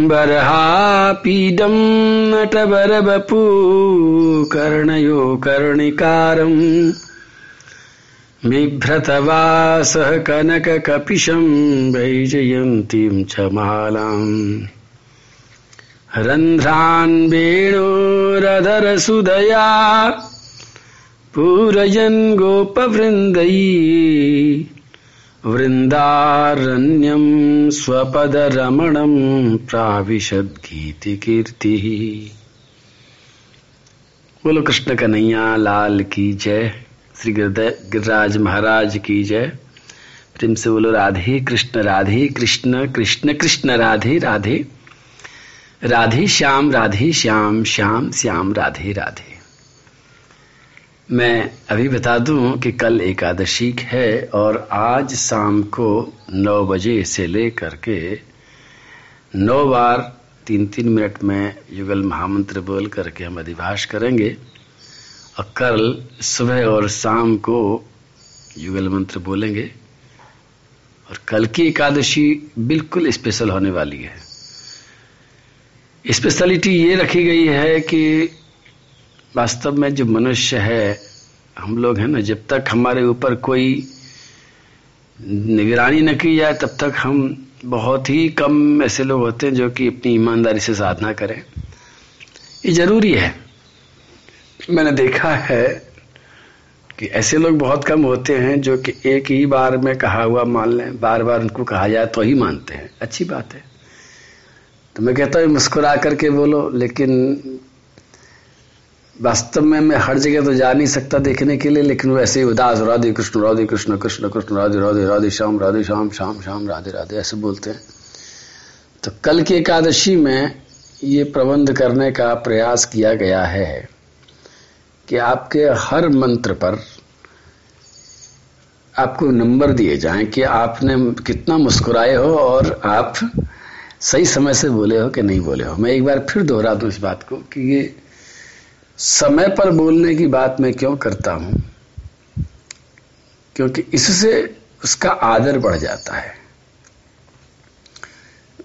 बर्हापीडं नटवरवपू कर्णयो कर्णिकारम् बिभ्रतवासः कनककपिशं वैजयन्तीं च मालाम्। रन्ध्रान् वेणोरधरसुदया पूरयन् गोपवृन्दै वृन्दारण्यं स्वपदरमणं प्राविशद्गीतिकीर्तिः। बोलो कृष्ण कन्हैया, लाल की जय, श्री गिरिराज महाराज की जय। प्रेम से बोलो, राधे कृष्ण राधे कृष्ण कृष्ण कृष्ण, राधे राधे। राधे श्याम राधे श्याम श्याम श्याम, राधे राधे। मैं अभी बता दूँ कि कल एकादशी है और आज शाम को नौ बजे से लेकर के नौ बार तीन तीन मिनट में युगल महामंत्र बोल करके हम अधिभाष करेंगे। और कल सुबह और शाम को युगल मंत्र बोलेंगे। और कल की एकादशी बिल्कुल स्पेशल होने वाली है। स्पेशलिटी ये रखी गई है कि वास्तव में जो मनुष्य है, हम लोग हैं ना, जब तक हमारे ऊपर कोई निगरानी न की जाए, तब तक हम बहुत ही कम ऐसे लोग होते हैं जो कि अपनी ईमानदारी से साधना करें। ये ज़रूरी है। मैंने देखा है कि ऐसे लोग बहुत कम होते हैं जो कि एक ही बार में कहा हुआ मान लें बार बार उनको कहा जाए तो ही मानते हैं। अच्छी बात है। तो मैं कहता हूँ, मुस्कुरा करके बोलो, लेकिन वास्तव में मैं हर जगह तो जा नहीं सकता देखने के लिए, लेकिन वैसे ही उदास, राधे कृष्ण राधे कृष्ण कृष्ण कृष्ण, राधे राधे राधे, श्याम राधे, श्याम श्याम श्याम, राधे राधे, ऐसे बोलते हैं। तो कल की एकादशी में ये प्रबंध करने का प्रयास किया गया है कि आपके हर मंत्र पर आपको नंबर दिए जाएँ कि आपने कितना मुस्कुराए हो और आप सही समय से बोले हो कि नहीं बोले हो। मैं एक बार फिर दोहरा दूँ इस बात को कि ये समय पर बोलने की बात मैं क्यों करता हूँ? क्योंकि इससे उसका आदर बढ़ जाता है।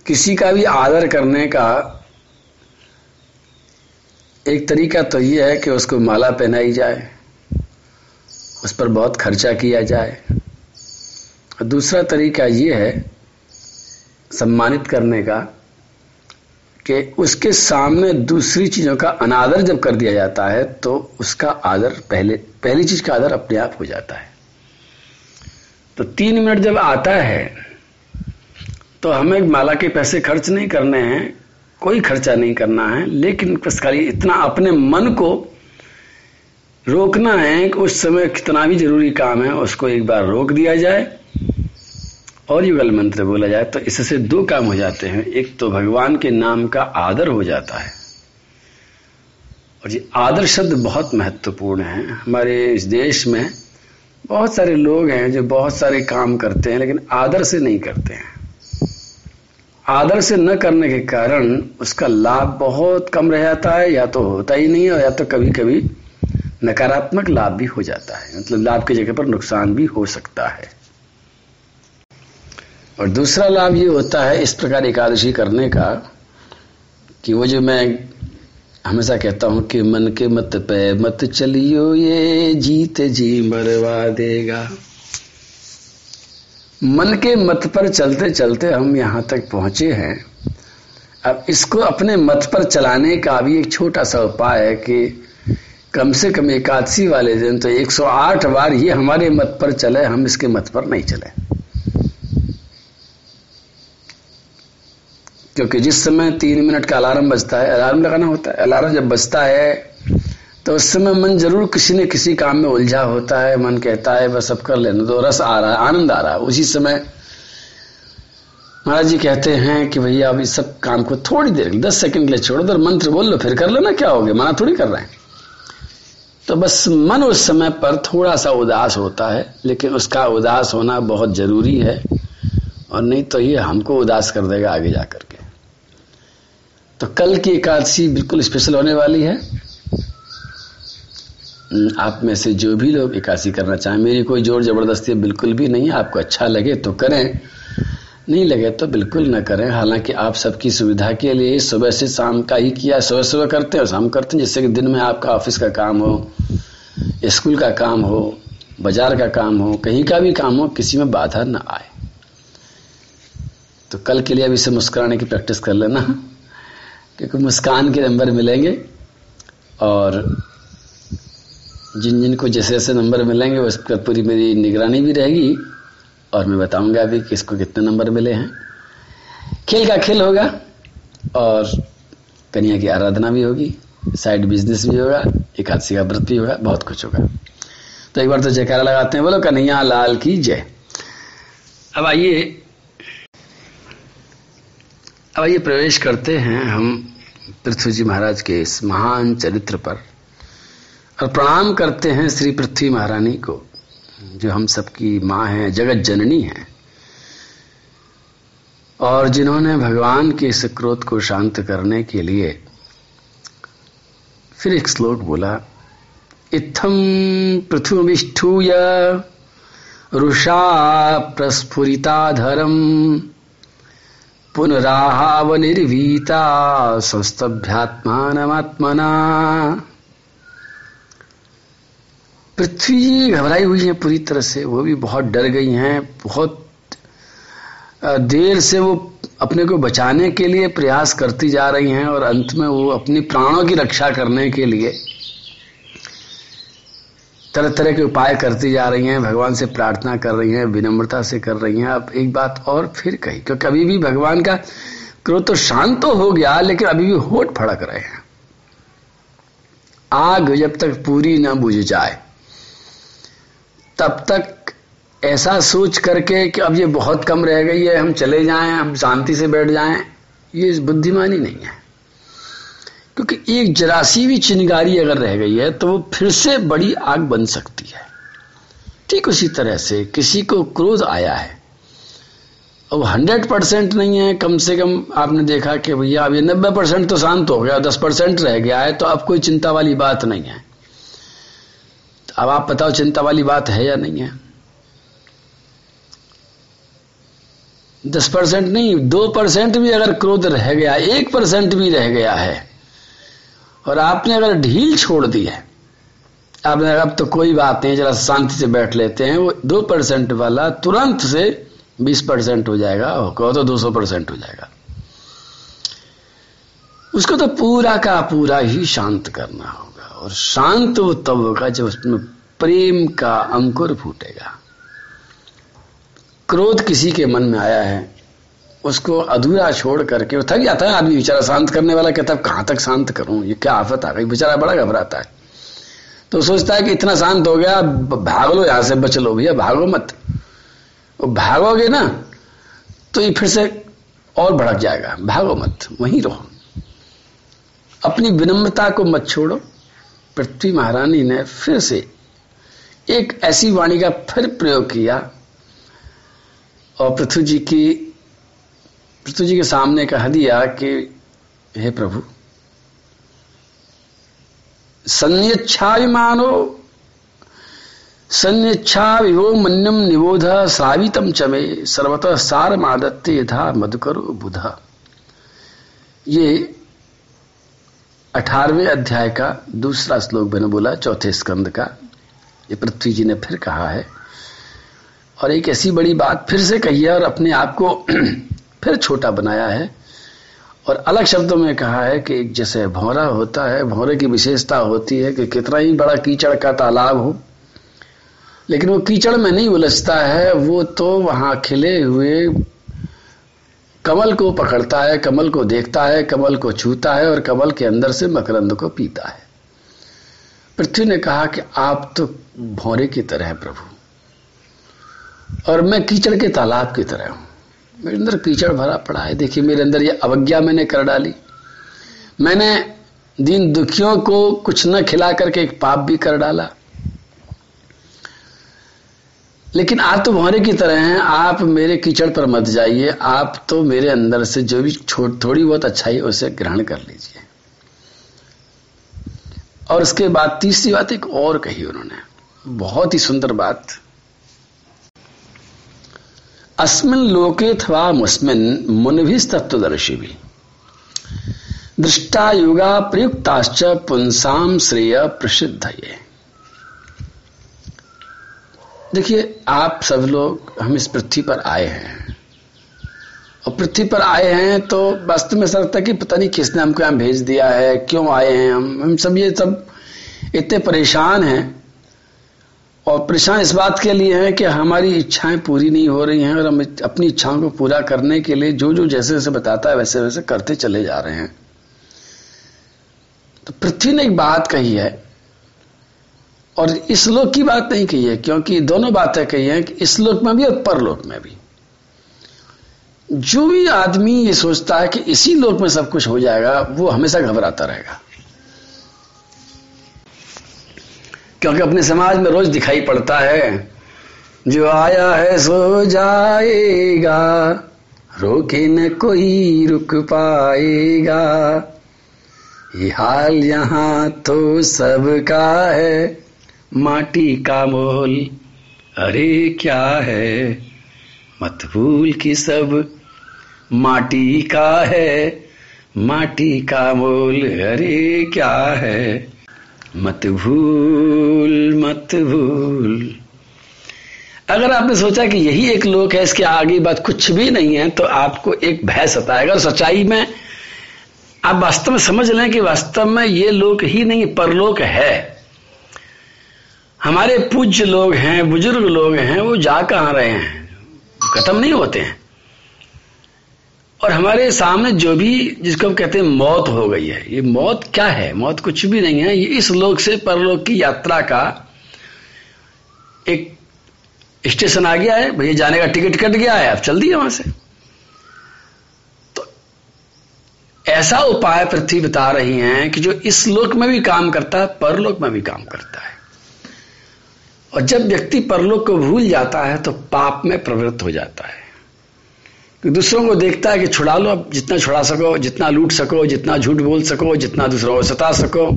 किसी का भी आदर करने का एक तरीका तो यह है कि उसको माला पहनाई जाए, उस पर बहुत खर्चा किया जाए। दूसरा तरीका यह है सम्मानित करने का कि उसके सामने दूसरी चीज़ों का अनादर जब कर दिया जाता है तो उसका आदर पहले, पहली चीज़ का आदर अपने आप हो जाता है। तो तीन मिनट जब आता है तो हमें माला के पैसे खर्च नहीं करने हैं, कोई खर्चा नहीं करना है, लेकिन बस इतना अपने मन को रोकना है कि उस समय कितना भी ज़रूरी काम है, उसको एक बार रोक दिया जाए। और युगल मंत्र बोला जाए तो इससे दो काम हो जाते हैं। एक तो भगवान के नाम का आदर हो जाता है। और ये आदर शब्द बहुत महत्वपूर्ण है। हमारे इस देश में बहुत सारे लोग हैं जो बहुत सारे काम करते हैं, लेकिन आदर से नहीं करते हैं। आदर से न करने के कारण उसका लाभ बहुत कम रह जाता है, या तो होता ही नहीं है या तो कभी कभी नकारात्मक लाभ भी हो जाता है। मतलब लाभ की जगह पर नुकसान भी हो सकता है। और दूसरा लाभ ये होता है इस प्रकार एकादशी करने का कि वो जो मैं हमेशा कहता हूँ कि मन के मत पे मत चलियो ये जीत जी मरवा देगा। मन के मत पर चलते चलते हम यहाँ तक पहुँचे हैं। अब इसको अपने मत पर चलाने का भी एक छोटा सा उपाय है कि कम से कम एकादशी वाले दिन तो 108 बार ये हमारे मत पर चले, हम इसके मत पर नहीं चले। क्योंकि जिस समय तीन मिनट का अलार्म बजता है, अलार्म लगाना होता है, अलार्म जब बजता है तो उस समय मन ज़रूर किसी न किसी काम में उलझा होता है, मन कहता है, बस अब कर लेना तो रस आ रहा है, आनंद आ रहा है। उसी समय महाराज जी कहते हैं कि भैया अब इस सब काम को थोड़ी देर, दस सेकंड के लिए छोड़ दो मंत्र बोल लो, फिर कर लेना, क्या हो गया? मना थोड़ी कर रहे हैं। तो बस मन उस समय पर थोड़ा सा उदास होता है, लेकिन उसका उदास होना बहुत ज़रूरी है, और नहीं तो ये हमको उदास कर देगा आगे जाकर के। तो कल की एकादशी बिल्कुल स्पेशल होने वाली है। हम्म, आप में से जो भी लोग एकादशी करना चाहें मेरी कोई ज़ोर ज़बरदस्ती बिल्कुल भी नहीं आपको अच्छा लगे तो करें नहीं लगे तो बिल्कुल न करें। हालाँकि आप सबकी सुविधा के लिए सुबह से शाम का ही किया सुबह सुबह करते हो शाम करते हैं जिससे कि दिन में आपका ऑफ़िस का काम हो स्कूल का काम हो बाज़ार का काम हो कहीं का भी काम हो किसी में बाधा ना आए। तो कल के लिए अभी से मुस्कुराने की प्रैक्टिस कर लेना। क्योंकि मुस्कान के नंबर मिलेंगे और जिन जिन को जैसे जैसे नंबर मिलेंगे उस पर पूरी मेरी निगरानी भी रहेगी और मैं बताऊँगा अभी किसको कितने नंबर मिले हैं। खेल का खेल होगा और कन्या की आराधना भी होगी साइड बिज़नेस भी होगा, एकादशी का व्रत भी होगा, बहुत कुछ होगा। तो एक बार तो जयकारा लगाते हैं, बोलो, कन्हैया लाल की जय। अब आइए अब आइए प्रवेश करते हैं हम पृथ्वी जी महाराज के इस महान चरित्र पर। और प्रणाम करते हैं श्री पृथ्वी महारानी को, जो हम सबकी माँ है, जगत जननी है। और जिन्होंने भगवान के इस क्रोध को शांत करने के लिए फिर एक श्लोक बोला इत्थम पृथ्वीष्ठूय रुषा प्रस्फुरिताधरम। पुनराहाव निर्वीता संस्तभ्यात्मात्मना पृथ्वी घबराई हुई है पूरी तरह से, वो भी बहुत डर गई हैं, बहुत देर से वो अपने को बचाने के लिए प्रयास करती जा रही हैं और अंत में वो अपनी प्राणों की रक्षा करने के लिए तरह तरह के उपाय करती जा रही हैं, भगवान से प्रार्थना कर रही हैं, विनम्रता से कर रही हैं। अब एक बात और फिर कही, क्योंकि अभी भी भगवान का क्रोध तो शांत तो हो गया, लेकिन अभी भी होठ फड़क रहे हैं। आग जब तक पूरी ना बुझ जाए, तब तक ऐसा सोच करके कि अब ये बहुत कम रह गई है, हम चले जाएँ, हम शांति से बैठ जाएँ, ये बुद्धिमानी नहीं है। क्योंकि एक जरासी भी चिनगारी अगर रह गई है तो वो फिर से बड़ी आग बन सकती है। ठीक उसी तरह से किसी को क्रोध आया है। अब हंड्रेड परसेंट नहीं है, कम से कम आपने देखा कि भैया अब ये नब्बे परसेंट तो शांत हो गया, दस परसेंट रह गया है तो अब कोई चिंता वाली बात नहीं है। अब आप बताओ चिंता वाली बात है या नहीं है? दस परसेंट नहीं, दो परसेंट भी अगर क्रोध रह गया, एक परसेंट भी रह गया है और आपने अगर ढील छोड़ दी है, आपने अब तो कोई बात नहीं, जरा शांति से बैठ लेते हैं, वो दो परसेंट वाला तुरंत से बीस परसेंट हो जाएगा कहो तो दो सौ परसेंट हो जाएगा। उसको तो पूरा का पूरा ही शांत करना होगा, और शांत वो तब होगा जब उसमें प्रेम का अंकुर फूटेगा। क्रोध किसी के मन में आया है उसको अधूरा छोड़ करके, वो थक जाता है आदमी, बेचारा शांत करने वाला, कहता है, कहाँ तक शांत करूँ? ये क्या आफत आ गई? बेचारा बड़ा घबराता है। तो सोचता है कि इतना शांत हो गया भाग लो यहाँ से बच लो भैया, भागो मत। वो भागोगे ना तो ये फिर से और भड़क जाएगा। भागो मत, वहीं रहो। अपनी विनम्रता को मत छोड़ो। पृथ्वी महारानी ने फिर से एक ऐसी वाणी का फिर प्रयोग किया और पृथ्वी जी की पृथ्वी जी के सामने कह दिया कि, हे प्रभु संयच्छाभिमानो संयच्छा विभो मन्यम निबोध श्रावितम चमे सर्वतः सार मादत्ते यथा मधुकर बुध। ये अठारहवें अध्याय का दूसरा श्लोक मैंने बोला, चौथे स्कंद का। ये पृथ्वी जी ने फिर कहा है। और एक ऐसी बड़ी बात फिर से कही है और अपने आप को फिर छोटा बनाया है। और अलग शब्दों में कहा है कि एक जैसे भौरा होता है, भौरे की विशेषता होती है कि कितना ही बड़ा कीचड़ का तालाब हो, लेकिन वो कीचड़ में नहीं उलझता है, वो तो वहाँ खिले हुए कमल को पकड़ता है, कमल को देखता है, कमल को छूता है और कमल के अंदर से मकरंद को पीता है। पृथ्वी ने कहा कि आप तो भौरे की तरह प्रभु, और मैं कीचड़ के तालाब की तरह हूँ। मेरे अंदर कीचड़ भरा पड़ा है। देखिए, मेरे अंदर ये अवज्ञा मैंने कर डाली। मैंने दीन दुखियों को कुछ न खिला करके एक पाप भी कर डाला। लेकिन आप तो भौरे की तरह हैं। आप मेरे कीचड़ पर मत जाइए। आप तो मेरे अंदर से जो भी थोड़ी बहुत अच्छाई उसे ग्रहण कर लीजिए। और उसके बाद तीसरी बात एक और कही उन्होंने। बहुत ही सुंदर बात। अस्मिन लोके थवा मुस्मिन तत्वदर्शी भी दृष्टा युगा प्रयुक्ताश्च पुंसाम श्रेय प्रसिद्ध ये देखिए, आप सब लोग हम इस पृथ्वी पर आए हैं। और पृथ्वी पर आए हैं तो वास्तव में लगता है कि पता नहीं किसने हमको यहाँ भेज दिया है, क्यों आए हैं हम? हम सब ये सब इतने परेशान हैं और परेशान इस बात के लिए है कि हमारी इच्छाएँ पूरी नहीं हो रही हैं और हम अपनी इच्छाओं को पूरा करने के लिए जो जो जैसे जैसे बताता है वैसे वैसे करते चले जा रहे हैं। तो पृथ्वी ने एक बात कही है और इस लोक की बात नहीं कही है, क्योंकि दोनों बातें कही हैं कि इस लोक में भी और परलोक में भी। जो भी आदमी ये सोचता है कि इसी लोक में सब कुछ हो जाएगा, वो हमेशा घबराता रहेगा। क्योंकि अपने समाज में रोज दिखाई पड़ता है। जो आया है सो जाएगा, रोके न कोई रुक पाएगा। ये हाल यहाँ तो सबका है, माटी का मोल, अरे क्या है? मत भूल की सब माटी का है, माटी का मोल, अरे क्या है? मत भूल मत भूल। अगर आपने सोचा कि यही एक लोक है, इसके आगे बात कुछ भी नहीं है तो आपको एक भय सताएगा। और सच्चाई में आप वास्तव में समझ लें कि वास्तव में ये लोक ही नहीं, परलोक है। हमारे पूज्य लोग हैं, बुज़ुर्ग लोग हैं, वो जा कहाँ रहे हैं? खत्म नहीं होते हैं। और हमारे सामने जो भी, जिसको हम कहते हैं मौत हो गई है, ये मौत क्या है? मौत कुछ भी नहीं है। ये इस लोक से परलोक की यात्रा का एक स्टेशन आ गया है। भैया, जाने का टिकट कट गया है। आप चल दिए वहाँ से? तो ऐसा उपाय पृथ्वी बता रही हैं कि जो इस लोक में भी काम करता है, परलोक में भी काम करता है। और जब व्यक्ति परलोक को भूल जाता है तो पाप में प्रवृत्त हो जाता है। दूसरों को देखता है कि छुड़ा लो, अब जितना छुड़ा सको, जितना लूट सको, जितना झूठ बोल सको, जितना दूसरों को सता सको।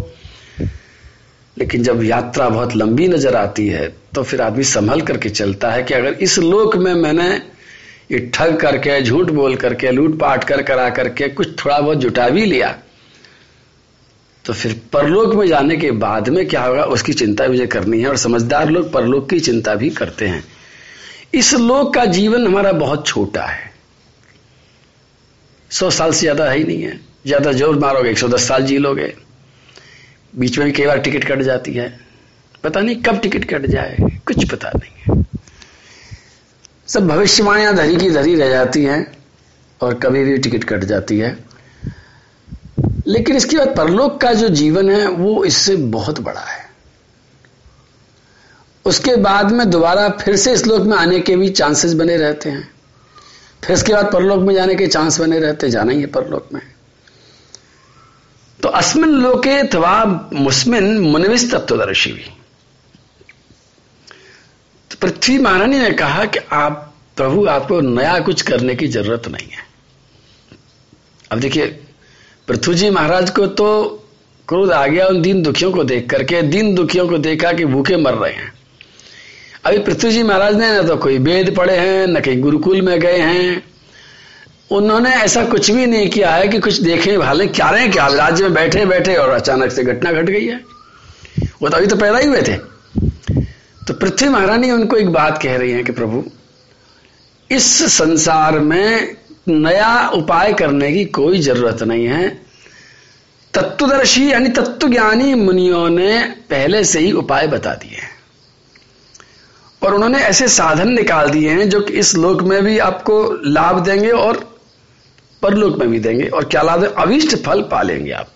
लेकिन जब यात्रा बहुत लंबी नज़र आती है तो फिर आदमी संभल करके चलता है कि अगर इस लोक में मैंने ये ठग करके, झूठ बोल करके लूट पाट कर करा करके कुछ थोड़ा बहुत जुटा भी लिया तो फिर परलोक में जाने के बाद में क्या होगा? उसकी चिंता मुझे करनी है और समझदार लोग परलोक की चिंता भी करते हैं। इस लोक का जीवन हमारा बहुत छोटा है। सौ साल से ज़्यादा है ही नहीं है। ज़्यादा ज़ोर मारोगे, एक सौ दस साल जी लोगे। बीच में भी कई बार टिकट कट जाती है। पता नहीं कब टिकट कट जाए, कुछ पता नहीं है। सब भविष्यवाणियाँ धरी की धरी रह जाती हैं और कभी भी टिकट कट जाती है। लेकिन इसके बाद परलोक का जो जीवन है, वो इससे बहुत बड़ा है। उसके बाद में दोबारा फिर से इस लोक में आने के भी चांसेस बने रहते हैं। फिर इसके बाद परलोक में जाने के चांस बने रहते, जाना ही है परलोक में। तो अस्मिन लोके अथवा मुस्मिन मुनविस तत्वदर्शी भी। तो पृथ्वी महारानी ने कहा कि आप, प्रभु, आपको नया कुछ करने की ज़रूरत नहीं है। अब देखिए पृथ्वी जी महाराज को तो क्रोध आ गया उन दीन दुखियों को देख करके। दीन दुखियों को देखा कि भूखे मर रहे हैं। अभी पृथ्वी जी महाराज ने ना तो कोई वेद पढ़े हैं, न कहीं गुरुकुल में गए हैं। उन्होंने ऐसा कुछ भी नहीं किया है कि कुछ देखें भाले, क्या रहे क्या राज्य में बैठे बैठे और अचानक से घटना घट गट गई है। वो तो अभी तो पैदा ही हुए थे। तो पृथ्वी महारानी उनको एक बात कह रही है कि प्रभु, इस संसार में नया उपाय करने की कोई ज़रूरत नहीं है। तत्वदर्शी यानी तत्वज्ञानी मुनियों ने पहले से ही उपाय बता दिए हैं। और उन्होंने ऐसे साधन निकाल दिए हैं जो कि इस लोक में भी आपको लाभ देंगे और परलोक में भी देंगे। और क्या लाभ है? अविष्ट फल पालेंगे आप।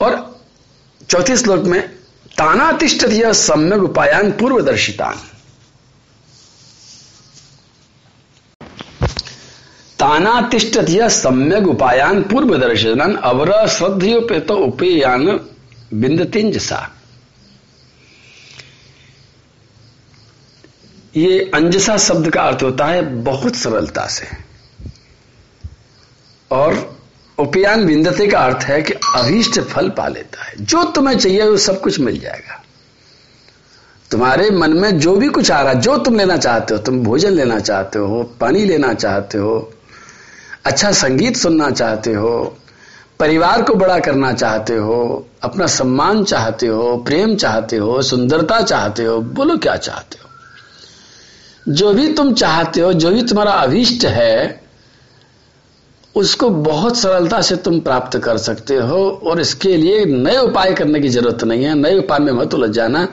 और चौथे श्लोक में तानातिष्ठ यह सम्यक उपायान पूर्वदर्शितान। तानातिष्ठ सम्यक उपायान पूर्व दर्शन अवर श्रद्धयोपेत उपेयान बिंदतिंज ये अंजसा शब्द का अर्थ होता है बहुत सरलता से। और उपयान विंदते का अर्थ है कि अभीष्ट फल पा लेता है। जो तुम्हें चाहिए वो सब कुछ मिल जाएगा। तुम्हारे मन में जो भी कुछ आ रहा है जो तुम लेना चाहते हो, तुम भोजन लेना चाहते हो, पानी लेना चाहते हो अच्छा संगीत सुनना चाहते हो, परिवार को बड़ा करना चाहते हो, अपना सम्मान चाहते हो, प्रेम चाहते हो, सुंदरता चाहते हो, बोलो क्या चाहते हो। जो भी तुम चाहते हो, जो भी तुम्हारा अभिष्ट है, उसको बहुत सरलता से तुम प्राप्त कर सकते हो और इसके लिए नए उपाय करने की ज़रूरत नहीं है। नए उपाय में मत उलझ जाना।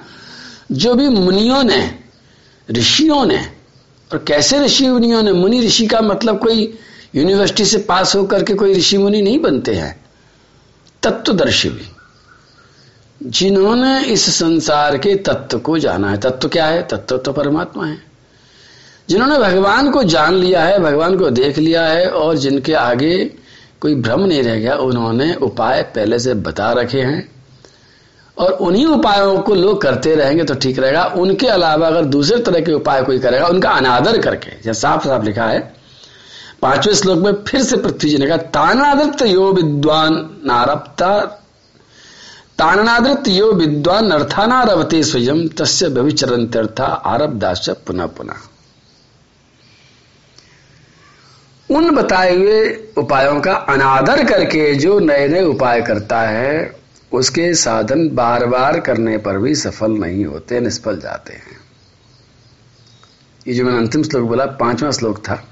जो भी मुनियों ने, ऋषियों ने, और कैसे ऋषि मुनियों ने, मुनि ऋषि का मतलब कोई यूनिवर्सिटी से पास होकर के कोई ऋषि मुनि नहीं बनते हैं। तत्वदर्शी भी। जिन्होंने इस संसार के तत्व को जाना है। तत्व क्या है? तत्व तो परमात्मा है। जिन्होंने भगवान को जान लिया है, भगवान को देख लिया है और जिनके आगे कोई भ्रम नहीं रह गया, उन्होंने उपाय पहले से बता रखे हैं। और उन्हीं उपायों को लोग करते रहेंगे तो ठीक रहेगा। उनके अलावा अगर दूसरे तरह के उपाय कोई करेगा, उनका अनादर करके, जैसे साफ़ साफ़ लिखा है, पाँचवें श्लोक में फिर से पृथ्वी जी ने कहा, तानादृत यो विद्वान नारप्ता, तानादृत यो विद्वान अर्थानारवते स्वयं, तस्य व्यविचरंत्यर्था आरब्दाश पुनः पुनः। उन बताए हुए उपायों का अनादर करके जो नए नए उपाय करता है, उसके साधन बार बार करने पर भी सफल नहीं होते, निष्फल जाते हैं। ये जो मैंने अंतिम श्लोक बोला, पांचवा श्लोक था।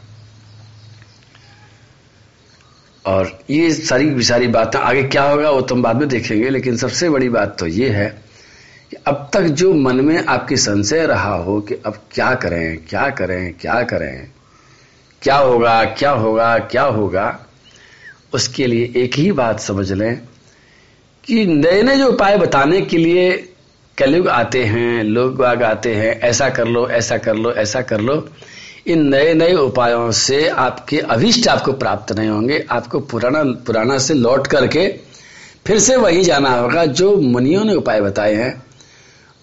और ये सारी सारी बातें, आगे क्या होगा वो तुम बाद में देखेंगे, लेकिन सबसे बड़ी बात तो ये है कि अब तक जो मन में आपकी संशय रहा हो कि अब क्या करें क्या करें क्या करें क्या होगा क्या होगा क्या होगा? उसके लिए एक ही बात समझ लें कि नए नए जो उपाय बताने के लिए कलयुग आते हैं लोग बाग आते हैं, ऐसा कर लो, ऐसा कर लो, ऐसा कर लो, इन नए नए उपायों से आपके अभिष्ट आपको प्राप्त नहीं होंगे, आपको पुराना पुराना से लौट करके फिर से वही जाना होगा, जो मुनियों ने उपाय बताए हैं।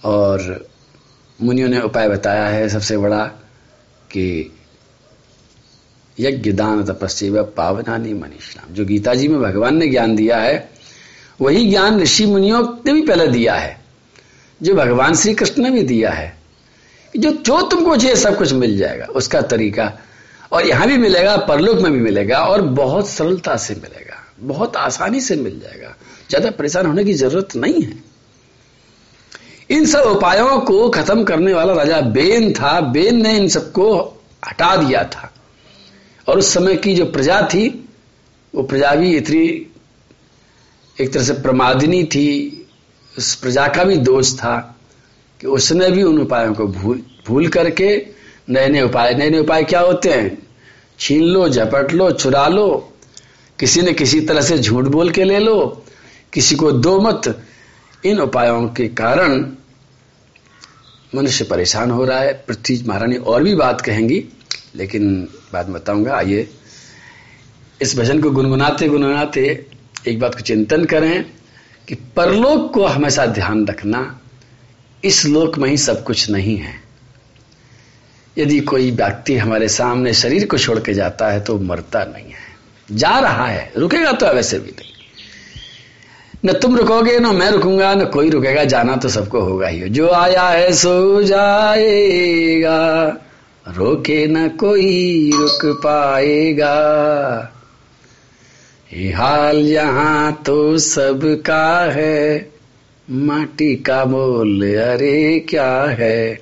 और मुनियों ने उपाय बताया है सबसे बड़ा कि यज्ञ दान तपस्या पावनानी मनीषणाम जो गीता जी में भगवान ने ज्ञान दिया है, वही ज्ञान ऋषि मुनियों ने भी पहले दिया है। जो भगवान श्री कृष्ण ने भी दिया है। जो जो तुमको चाहिए सब कुछ मिल जाएगा, उसका तरीका। और यहाँ भी मिलेगा, परलोक में भी मिलेगा, और बहुत सरलता से मिलेगा, बहुत आसानी से मिल जाएगा। ज़्यादा परेशान होने की ज़रूरत नहीं है। इन सब उपायों को खत्म करने वाला राजा बेन था। बेन ने इन सबको हटा दिया था। और उस समय की जो प्रजा थी, वो प्रजा भी इतनी, एक तरह से प्रमादिनी थी। उस प्रजा का भी दोष था कि उसने भी उन उपायों को भूल भूल करके नए नए उपाय नए नए उपाय क्या होते हैं? छीन लो, झपट लो, चुरा लो, किसी ने किसी तरह से झूठ बोल के ले लो, किसी को दो मत। इन उपायों के कारण मनुष्य परेशान हो रहा है। पृथ्वी महारानी और भी बात कहेंगी, लेकिन बाद बताऊँगा, आइए। इस भजन को गुनगुनाते गुनगुनाते एक बात को चिंतन करें कि परलोक को हमेशा ध्यान रखना इस लोक में ही सब कुछ नहीं है। यदि कोई व्यक्ति हमारे सामने शरीर को छोड़ के जाता है तो मरता नहीं है। जा रहा है, रुकेगा तो वैसे भी नहीं। न तुम रुकोगे, न मैं रुकूँगा, न कोई रुकेगा, जाना तो सबको होगा ही। जो आया है सो जाएगा। रोके न कोई रुक पाएगा। ये हाल यहाँ तो सबका है। माटी का मोल, अरे क्या है?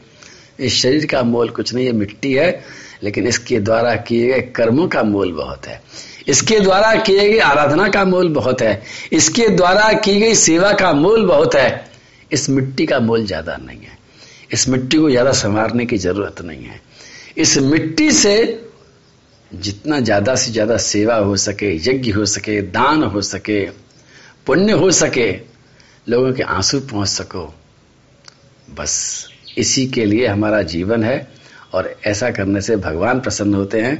इस शरीर का मोल कुछ नहीं है मिट्टी है, लेकिन इसके द्वारा किए गए कर्मों का मोल बहुत है। इसके द्वारा किए गए आराधना का मोल बहुत है। इसके द्वारा की गई सेवा का मोल बहुत है। इस मिट्टी का मोल ज़्यादा नहीं है। इस मिट्टी को ज़्यादा संवारने की ज़रूरत नहीं है। इस मिट्टी से जितना ज़्यादा से ज़्यादा सेवा हो सके, यज्ञ हो सके, दान हो सके, पुण्य हो सके, लोगों के आँसू पहुँच सको। बस इसी के लिए हमारा जीवन है और ऐसा करने से भगवान प्रसन्न होते हैं।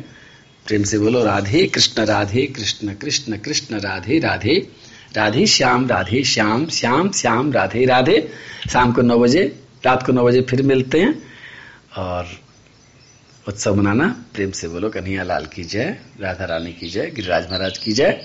प्रेम से बोलो, राधे कृष्ण राधे कृष्ण कृष्ण कृष्ण, राधे राधे राधे श्याम राधे श्याम श्याम श्याम, राधे राधे। शाम को नौ बजे, रात को नौ बजे फिर मिलते हैं और उत्सव मनाना, प्रेम से बोलो, कन्हैया लाल की जय, राधा रानी की जय, गिरिराज महाराज की जय।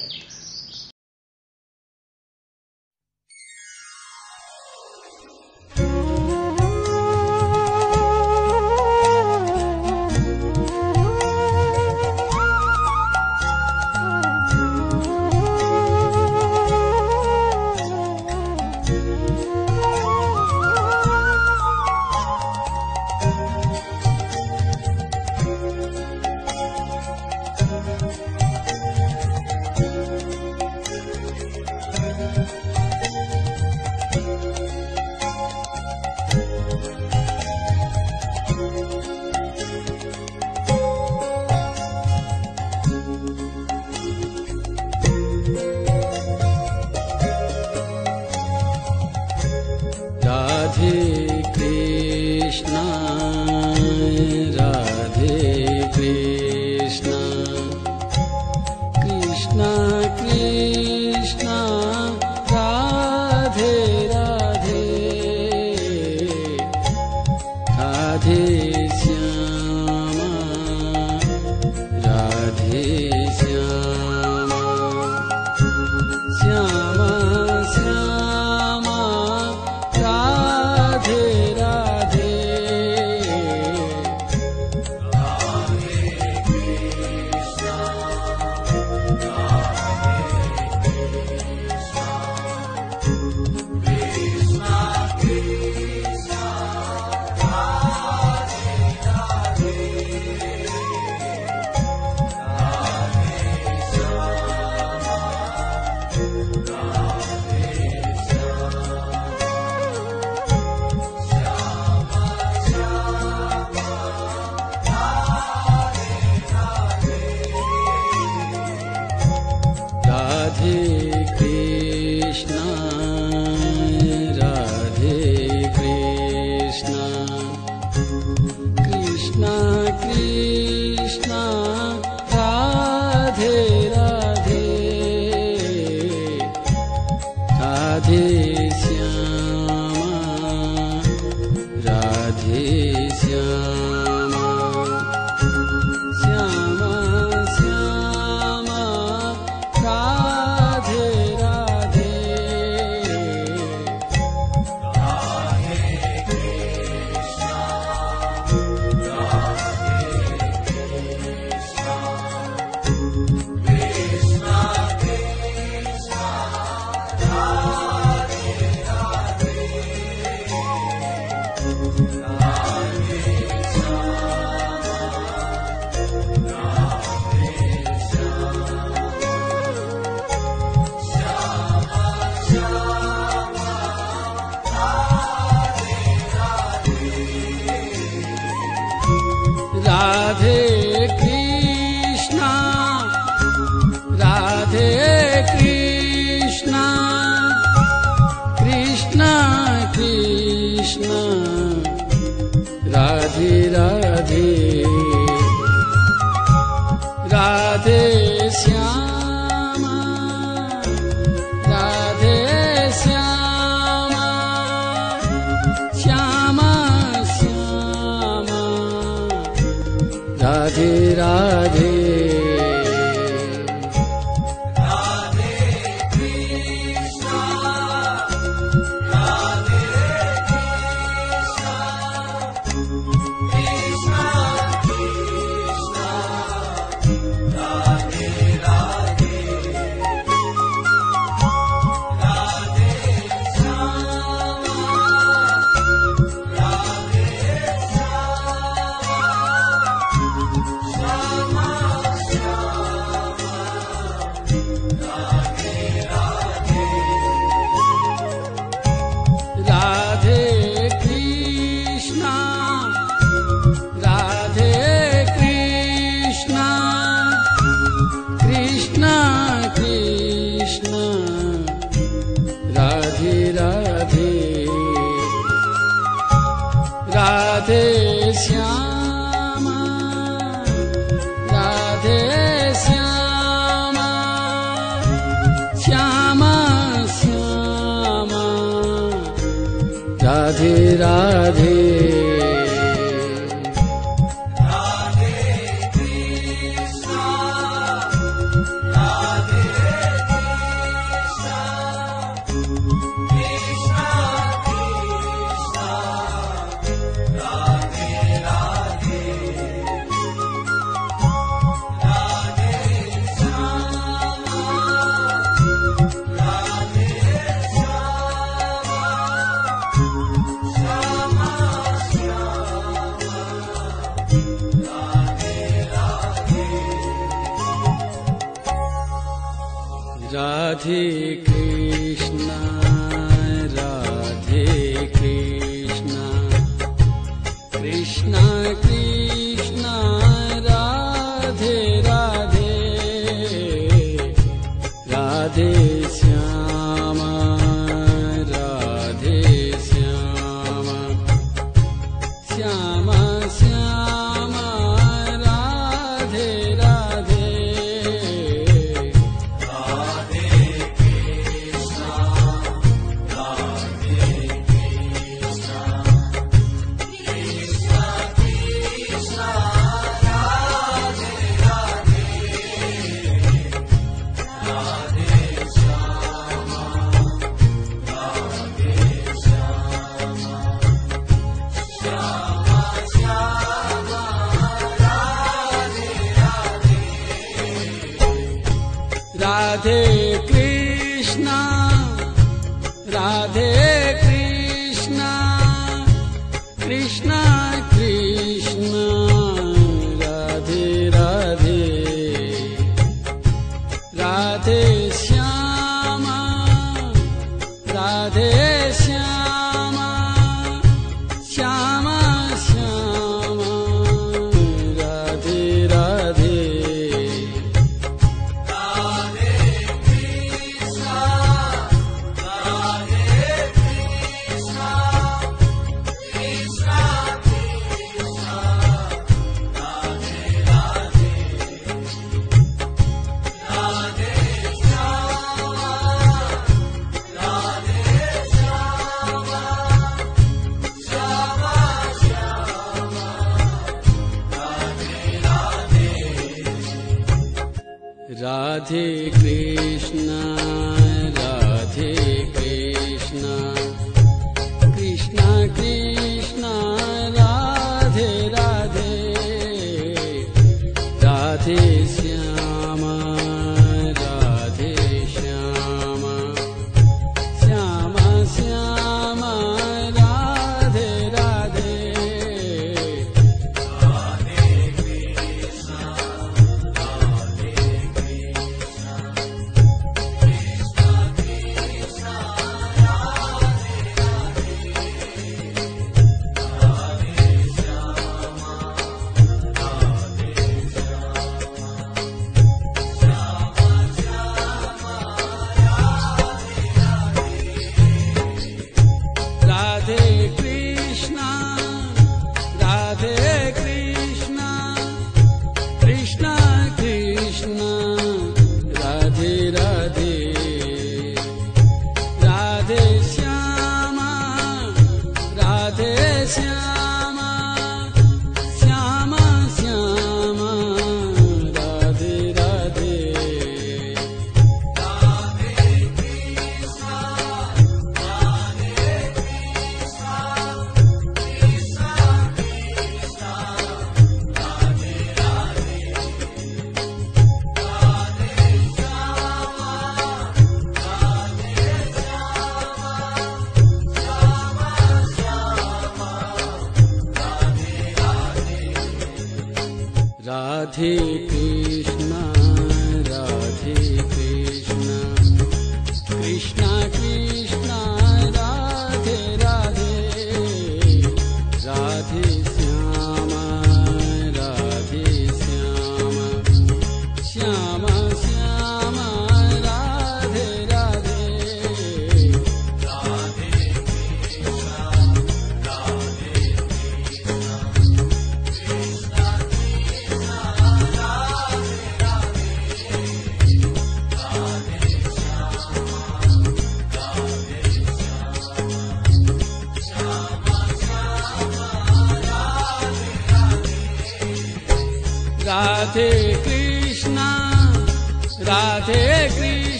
राधे श्यामा राधे।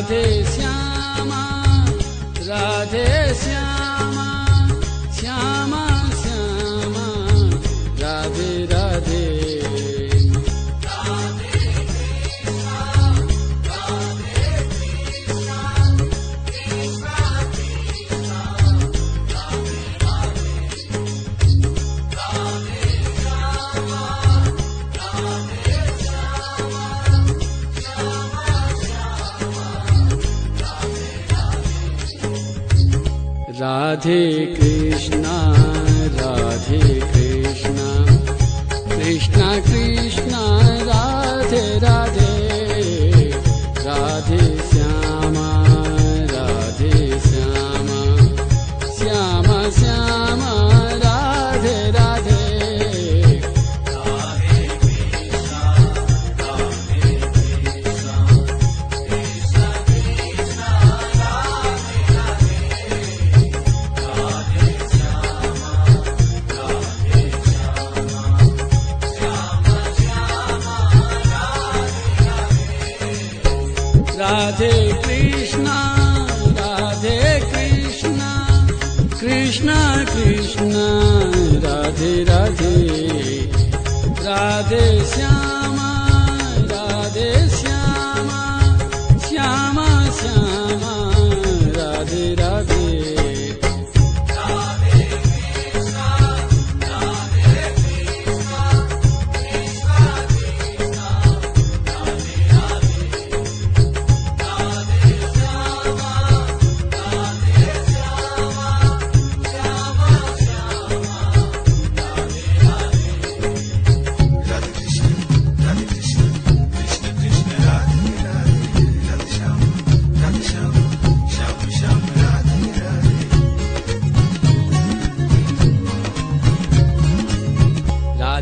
राधे राधे कृष्ण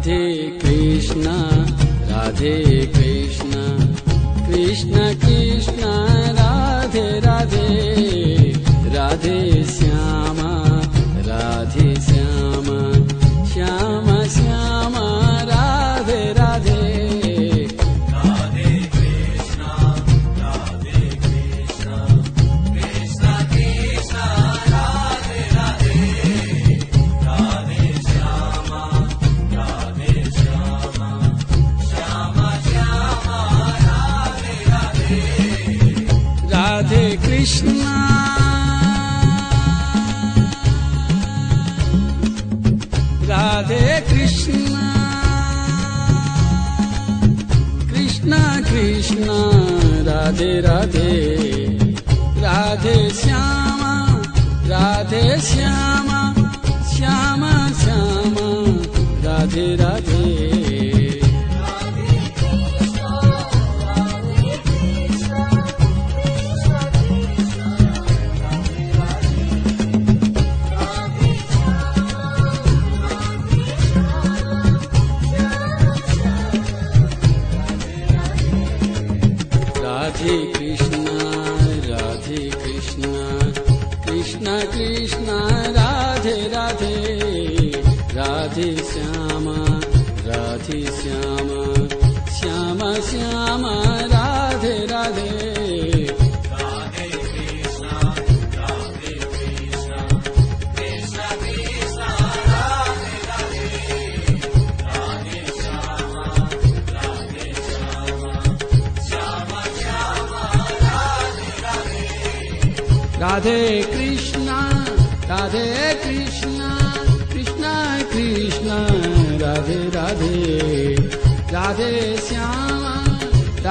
राधे कृष्णा राधे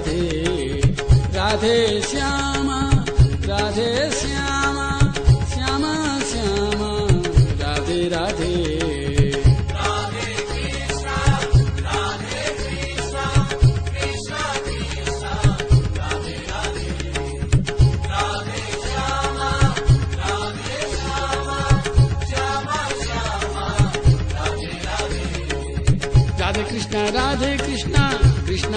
राधे राधे राधे श्यामा।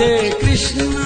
कृष्णा। राधे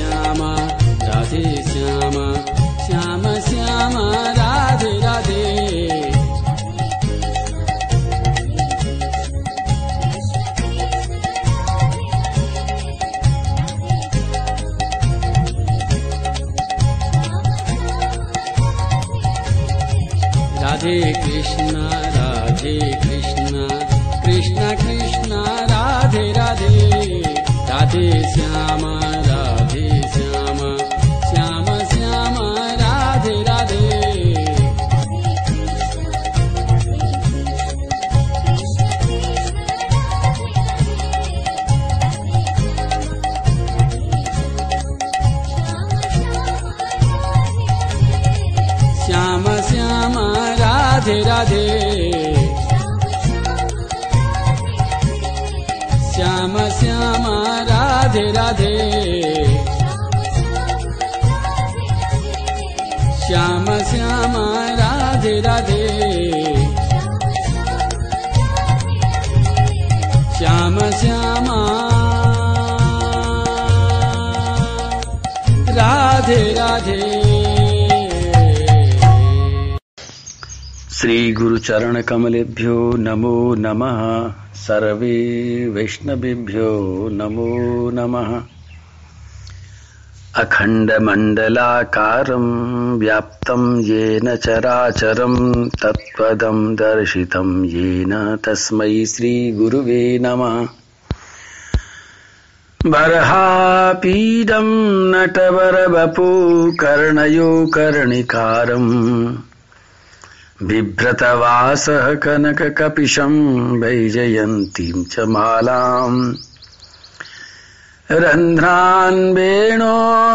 राधे। श्री गुरु चरण कमलेभ्यो नमो नमः। सर्वे वैष्णवेभ्यो नमो नमः। अखण्डमण्डलाकारं व्याप्तं येन चराचरं, तत्पदं दर्शितं येन तस्मै श्रीगुरुवे नमः। बर्हापीडं नटवरवपु कर्णयो कर्णिकारम् बिभ्रतवासः कनककपिशं वैजयन्तीं च मालाम्। रन्ध्रान् वेणोरधरसुदया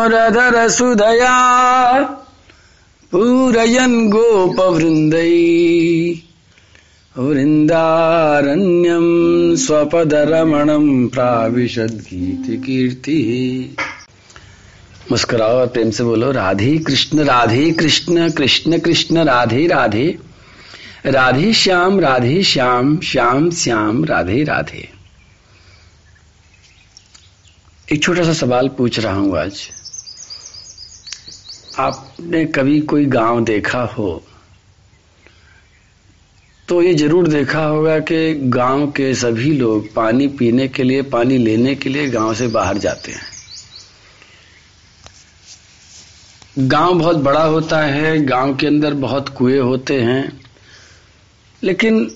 पूरयन् गोपवृन्दै। वृन्दारण्यं स्वपदरमणं प्राविशद्गीतिकीर्तिः मुस्कुराओ और प्रेम से बोलो, राधे कृष्ण राधे कृष्ण कृष्ण कृष्ण, राधे राधे। राधे श्याम राधे श्याम श्याम श्याम, राधे राधे। एक छोटा सा सवाल पूछ रहा हूँ आज। आपने कभी कोई गाँव देखा हो? तो ये ज़रूर देखा होगा कि गाँव के सभी लोग पानी पीने के लिए, पानी लेने के लिए गाँव से बाहर जाते हैं। गाँव बहुत बड़ा होता है, गाँव के अंदर बहुत कुएँ होते हैं। लेकिन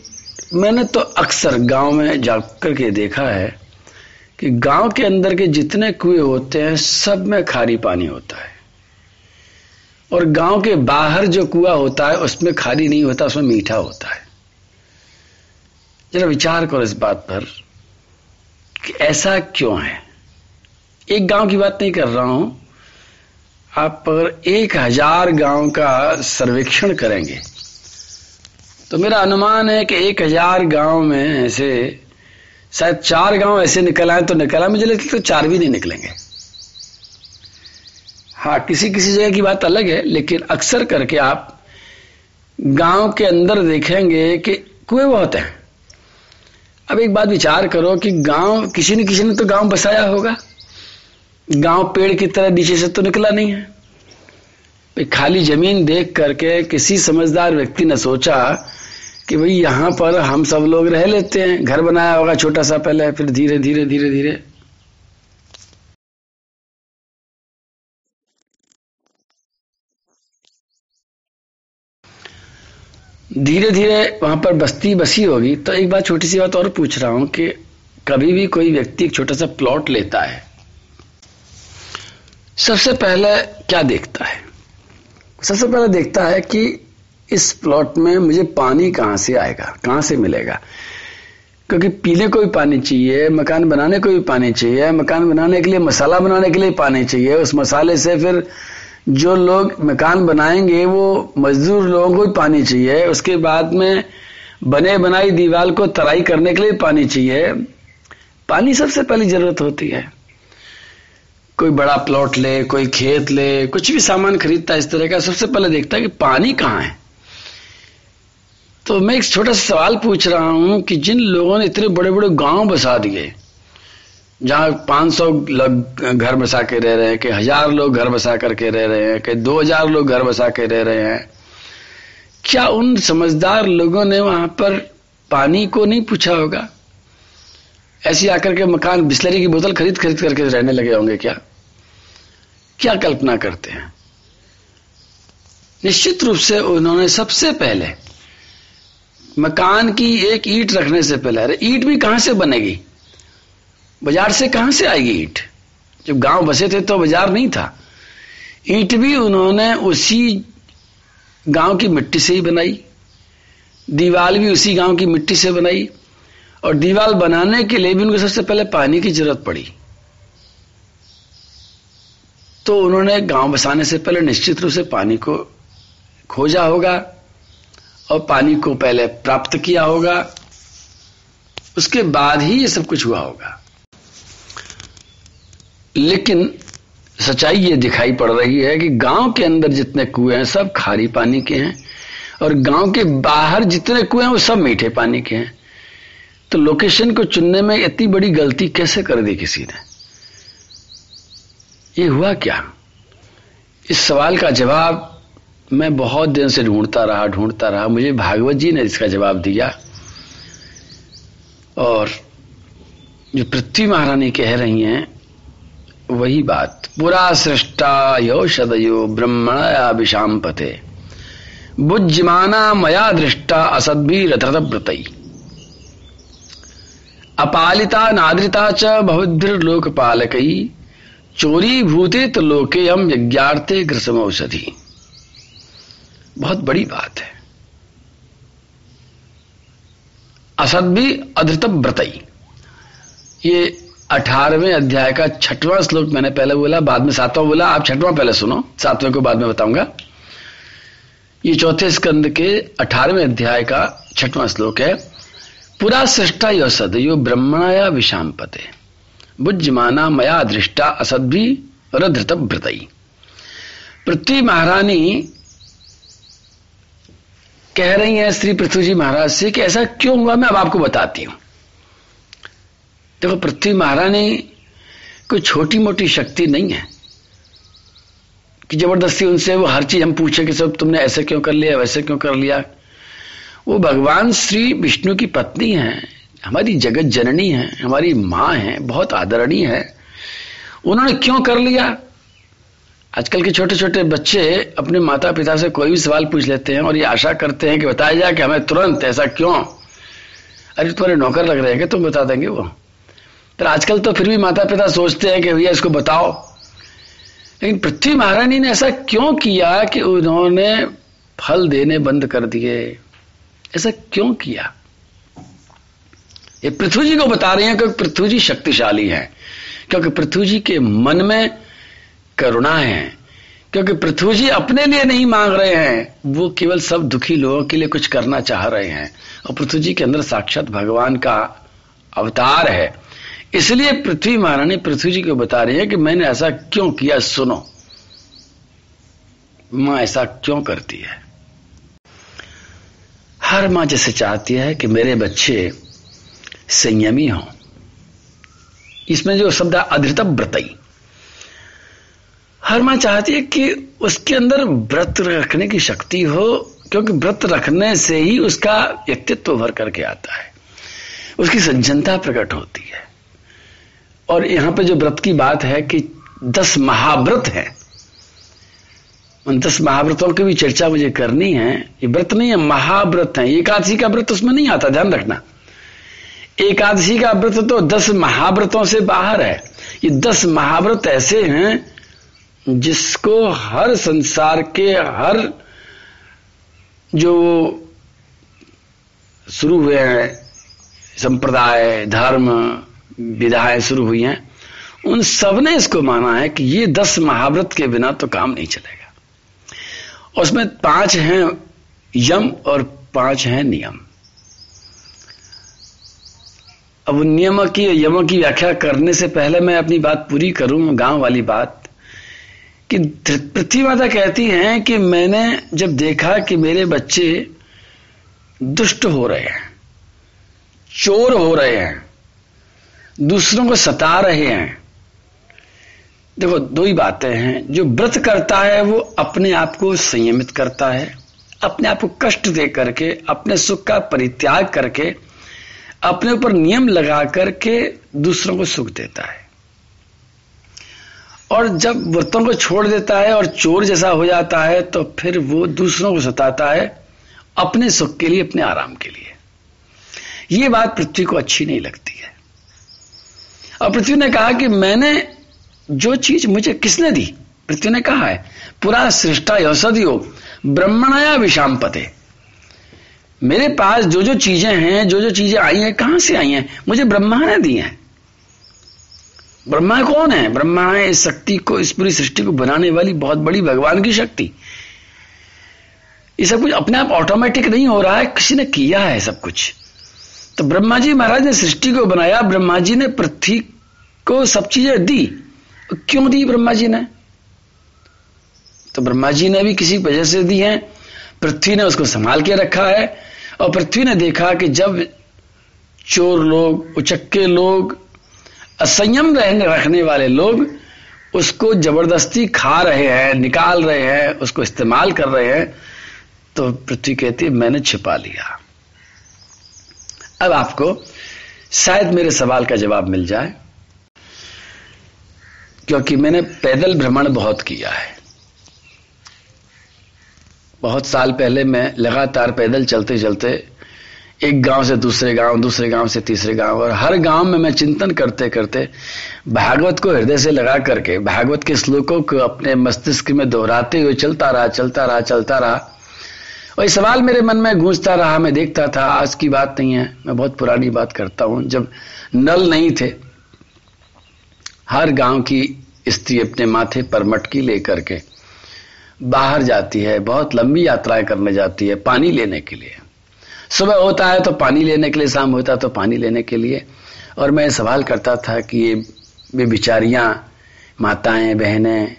मैंने तो अक्सर गाँव में जाकर के देखा है कि गाँव के अंदर के जितने कुएँ होते हैं, सब में खारी पानी होता है। और गाँव के बाहर जो कुआ होता है, उसमें खारी नहीं होता, उसमें मीठा होता है। जरा विचार करो इस बात पर कि ऐसा क्यों है? एक गाँव की बात नहीं कर रहा हूँ। आप अगर एक हज़ार गाँव का सर्वेक्षण करेंगे तो मेरा अनुमान है कि एक हज़ार गाँव में ऐसे, शायद चार गाँव ऐसे निकल आए तो निकला मुझे लगता तो चार भी नहीं निकलेंगे। हाँ किसी किसी जगह की बात अलग है, लेकिन अक्सर करके आप गाँव के अंदर देखेंगे कि कुएँ बहुत हैं। अब एक बात विचार करो कि गाँव, किसी न किसी ने तो गाँव बसाया होगा। गाँव पेड़ की तरह नीचे से तो निकला नहीं है। खाली ज़मीन देख करके किसी समझदार व्यक्ति ने सोचा कि भाई, यहाँ पर हम सब लोग रह लेते हैं। घर बनाया होगा छोटा सा पहले, फिर धीरे धीरे धीरे धीरे। धीरे धीरे वहाँ पर बस्ती बसी होगी तो एक बात छोटी सी बात और पूछ रहा हूँ कि कभी भी कोई व्यक्ति एक छोटा सा प्लॉट लेता है, सबसे पहले क्या देखता है? सबसे पहले देखता है कि इस प्लॉट में मुझे पानी कहाँ से आएगा, कहाँ से मिलेगा? क्योंकि पीने को भी पानी चाहिए, मकान बनाने को भी पानी चाहिए, मकान बनाने के लिए, मसाला बनाने के लिए पानी चाहिए, उस मसाले से फिर जो लोग मकान बनाएँगे, वो मजदूर लोगों को भी पानी चाहिए। उसके बाद में बने बनाई दीवार को तराई करने के लिए पानी चाहिए। पानी सबसे पहली ज़रूरत होती है। कोई बड़ा प्लॉट ले, कोई खेत ले, कुछ भी सामान खरीदता है, इस तरह का सबसे पहले देखता है कि पानी कहाँ है। तो मैं एक छोटा सा सवाल पूछ रहा हूँ कि जिन लोगों ने इतने बड़े बड़े गाँव बसा दिए जहाँ 500 लोग घर बसा के रह रहे हैं, कि हज़ार लोग घर बसा करके रह रहे हैं, कि 2000 लोग घर बसा के रह रहे हैं। क्या उन समझदार लोगों ने वहाँ पर पानी को नहीं पूछा होगा? ऐसी आकर के मकान बिस्लरी की बोतल खरीद खरीद करके रहने लगे होंगे क्या? क्या कल्पना करते हैं? निश्चित रूप से उन्होंने सबसे पहले मकान की एक ईट रखने से पहले, अरे ईट भी कहाँ से बनेगी? बाज़ार से कहाँ से आएगी ईट? जब गाँव बसे थे तो बाज़ार नहीं था। ईट भी उन्होंने उसी गाँव की मिट्टी से ही बनाई। दीवाल भी उसी गाँव की मिट्टी से बनाई। और दीवाल बनाने के लिए भी उनको सबसे पहले पानी की ज़रूरत पड़ी। तो उन्होंने गाँव बसाने से पहले निश्चित रूप से पानी को खोजा होगा और पानी को पहले प्राप्त किया होगा। उसके बाद ही ये सब कुछ हुआ होगा। लेकिन सच्चाई ये दिखाई पड़ रही है कि गाँव के अंदर जितने कुएँ हैं, सब खारी पानी के हैं और गाँव के बाहर जितने कुएँ हैं, वो सब मीठे पानी के हैं। तो लोकेशन को चुनने में इतनी बड़ी गलती कैसे कर दी किसी ने? ये हुआ क्या? इस सवाल का जवाब मैं बहुत दिन से ढूंढता रहा ढूंढता रहा। मुझे भागवत जी ने इसका जवाब दिया और जो पृथ्वी महारानी कह रही हैं वही बात। पुरा सृष्टा यो शदयो ब्रह्मणया विषाम पते बुज्जमाना मया दृष्टा असद्भी रथरथ व्रतई अपालिता नाद्रिता च बहुद्भिर्लोकपालकई चोरी भूते तो लोके हम यज्ञार्थे औषधि बहुत बड़ी बात है। असद भी अधृत व्रतई ये अठारहवें अध्याय का छठवां श्लोक मैंने पहले बोला, बाद में सातवां बोला। आप छठवां पहले सुनो, सातवें को बाद में बताऊँगा। ये चौथे स्कंद के अठारहवें अध्याय का छठवां श्लोक है। पुरा सृष्टा यो सद, यो ब्रह्मणाया विषाम पते बुज्जमाना मया दृष्टा असद भी रधृत व्रतई पृथ्वी महारानी कह रही हैं श्री पृथ्वी जी महाराज से कि ऐसा क्यों हुआ? मैं अब आपको बताती हूँ। देखो, पृथ्वी महारानी कोई छोटी मोटी शक्ति नहीं है। कि ज़बरदस्ती उनसे वो हर चीज़ हम पूछे कि सब तुमने ऐसे क्यों कर लिया, वैसे क्यों कर लिया? वो भगवान श्री विष्णु की पत्नी है, हमारी जगत जननी है, हमारी माँ है, बहुत आदरणीय है। उन्होंने क्यों कर लिया? आजकल के छोटे छोटे बच्चे अपने माता पिता से कोई भी सवाल पूछ लेते हैं और ये आशा करते हैं कि बताया जाए कि हमें तुरंत, ऐसा क्यों? अरे, तुम्हारे नौकर लग रहे हैं तुम बता देंगे वो? पर आजकल तो फिर भी माता पिता सोचते हैं कि भैया इसको बताओ। लेकिन पृथ्वी महारानी ने ऐसा क्यों किया कि उन्होंने फल देने बंद कर दिए? ऐसा क्यों किया? ये पृथ्वी जी को बता रहे हैं क्योंकि पृथ्वी जी शक्तिशाली है, क्योंकि पृथ्वी जी के मन में करुणा है, क्योंकि पृथ्वी जी अपने लिए नहीं मांग रहे हैं, वो केवल सब दुखी लोगों के लिए कुछ करना चाह रहे हैं। और पृथ्वी जी के अंदर साक्षात भगवान का अवतार है। इसलिए पृथ्वी महारानी पृथ्वी जी को बता रही है कि मैंने ऐसा क्यों किया सुनो। माँ ऐसा क्यों करती है? हर माँ जैसे चाहती है कि मेरे बच्चे संयमी हों। इसमें जो शब्द अधृत व्रतई। हर माँ चाहती है कि उसके अंदर व्रत रखने की शक्ति हो, क्योंकि व्रत रखने से ही उसका व्यक्तित्व भर करके आता है। उसकी सज्जनता प्रकट होती है। और यहाँ पे जो व्रत की बात है कि दस महाव्रत है। उन दस महाव्रतों की भी चर्चा मुझे करनी है। ये व्रत नहीं है, महाव्रत है। एकादशी का व्रत उसमें नहीं आता, ध्यान रखना। एकादशी का व्रत तो दस महाव्रतों से बाहर है। ये दस महाव्रत ऐसे हैं जिसको हर संसार के हर जो शुरू हुए हैं, संप्रदाय, धर्म विधाएँ शुरू हुई हैं। उन सबने इसको माना है कि ये दस महाव्रत के बिना तो काम नहीं चलेगा। उसमें पाँच हैं यम और पाँच हैं नियम। अब नियम की यम की व्याख्या करने से पहले मैं अपनी बात पूरी करूँ, गाँव वाली बात। कि पृथ्वी माता कहती हैं कि मैंने जब देखा कि मेरे बच्चे दुष्ट हो रहे हैं, चोर हो रहे हैं दूसरों को सता रहे हैं। देखो, दो ही बातें हैं। जो व्रत करता है, वो अपने आप को संयमित करता है। अपने आप को कष्ट दे करके, अपने सुख का परित्याग करके, अपने ऊपर नियम लगा करके दूसरों को सुख देता है। और जब व्रतों को छोड़ देता है और चोर जैसा हो जाता है तो फिर वो दूसरों को सताता है, अपने सुख के लिए, अपने आराम के लिए। ये बात पृथ्वी को अच्छी नहीं लगती है। और पृथ्वी ने कहा कि मैंने जो चीज़ मुझे किसने दी? पृथ्वी ने कहा है, पूरा सृष्टा यौषधियो ब्रह्मणाया विषाम पते मेरे पास जो जो चीज़ें हैं जो जो चीज़ें आई हैं, कहाँ से आई हैं? मुझे ब्रह्मा ने दी हैं। ब्रह्मा कौन है? ब्रह्मा है इस शक्ति को, इस पूरी सृष्टि को बनाने वाली बहुत बड़ी भगवान की शक्ति। ये सब कुछ अपने आप ऑटोमेटिक नहीं हो रहा है, किसी ने किया है सब कुछ। तो ब्रह्मा जी महाराज ने सृष्टि को बनाया ब्रह्मा जी ने पृथ्वी को सब चीज़ें दी। क्यों दी ब्रह्मा जी ने? तो ब्रह्मा जी ने भी किसी वजह से दी है। पृथ्वी ने उसको संभाल के रखा है और पृथ्वी ने देखा कि जब चोर लोग, उचक्के लोग, असंयम रहने, रखने वाले लोग उसको ज़बरदस्ती खा रहे हैं, निकाल रहे हैं, उसको इस्तेमाल कर रहे हैं तो पृथ्वी कहती है, मैंने छिपा लिया। अब आपको शायद मेरे सवाल का जवाब मिल जाए, क्योंकि मैंने पैदल भ्रमण बहुत किया है। बहुत साल पहले मैं लगातार पैदल चलते चलते एक गाँव से दूसरे गाँव दूसरे गाँव से तीसरे गाँव, और हर गाँव में मैं चिंतन करते करते भागवत को हृदय से लगा करके, भागवत के श्लोकों को अपने मस्तिष्क में दोहराते हुए चलता रहा चलता रहा चलता रहा और सवाल मेरे मन में गूंजता रहा, मैं देखता था, आज की बात नहीं है, मैं बहुत पुरानी बात करता हूँ। जब नल नहीं थे, हर गाँव की स्त्री अपने माथे पर मटकी लेकर के बाहर जाती है, बहुत लंबी यात्राएँ करने जाती है, पानी लेने के लिए। सुबह होता है तो पानी लेने के लिए, शाम होता है तो पानी लेने के लिए। और मैं सवाल करता था कि ये वे बिचारियाँ माताएँ, बहनें,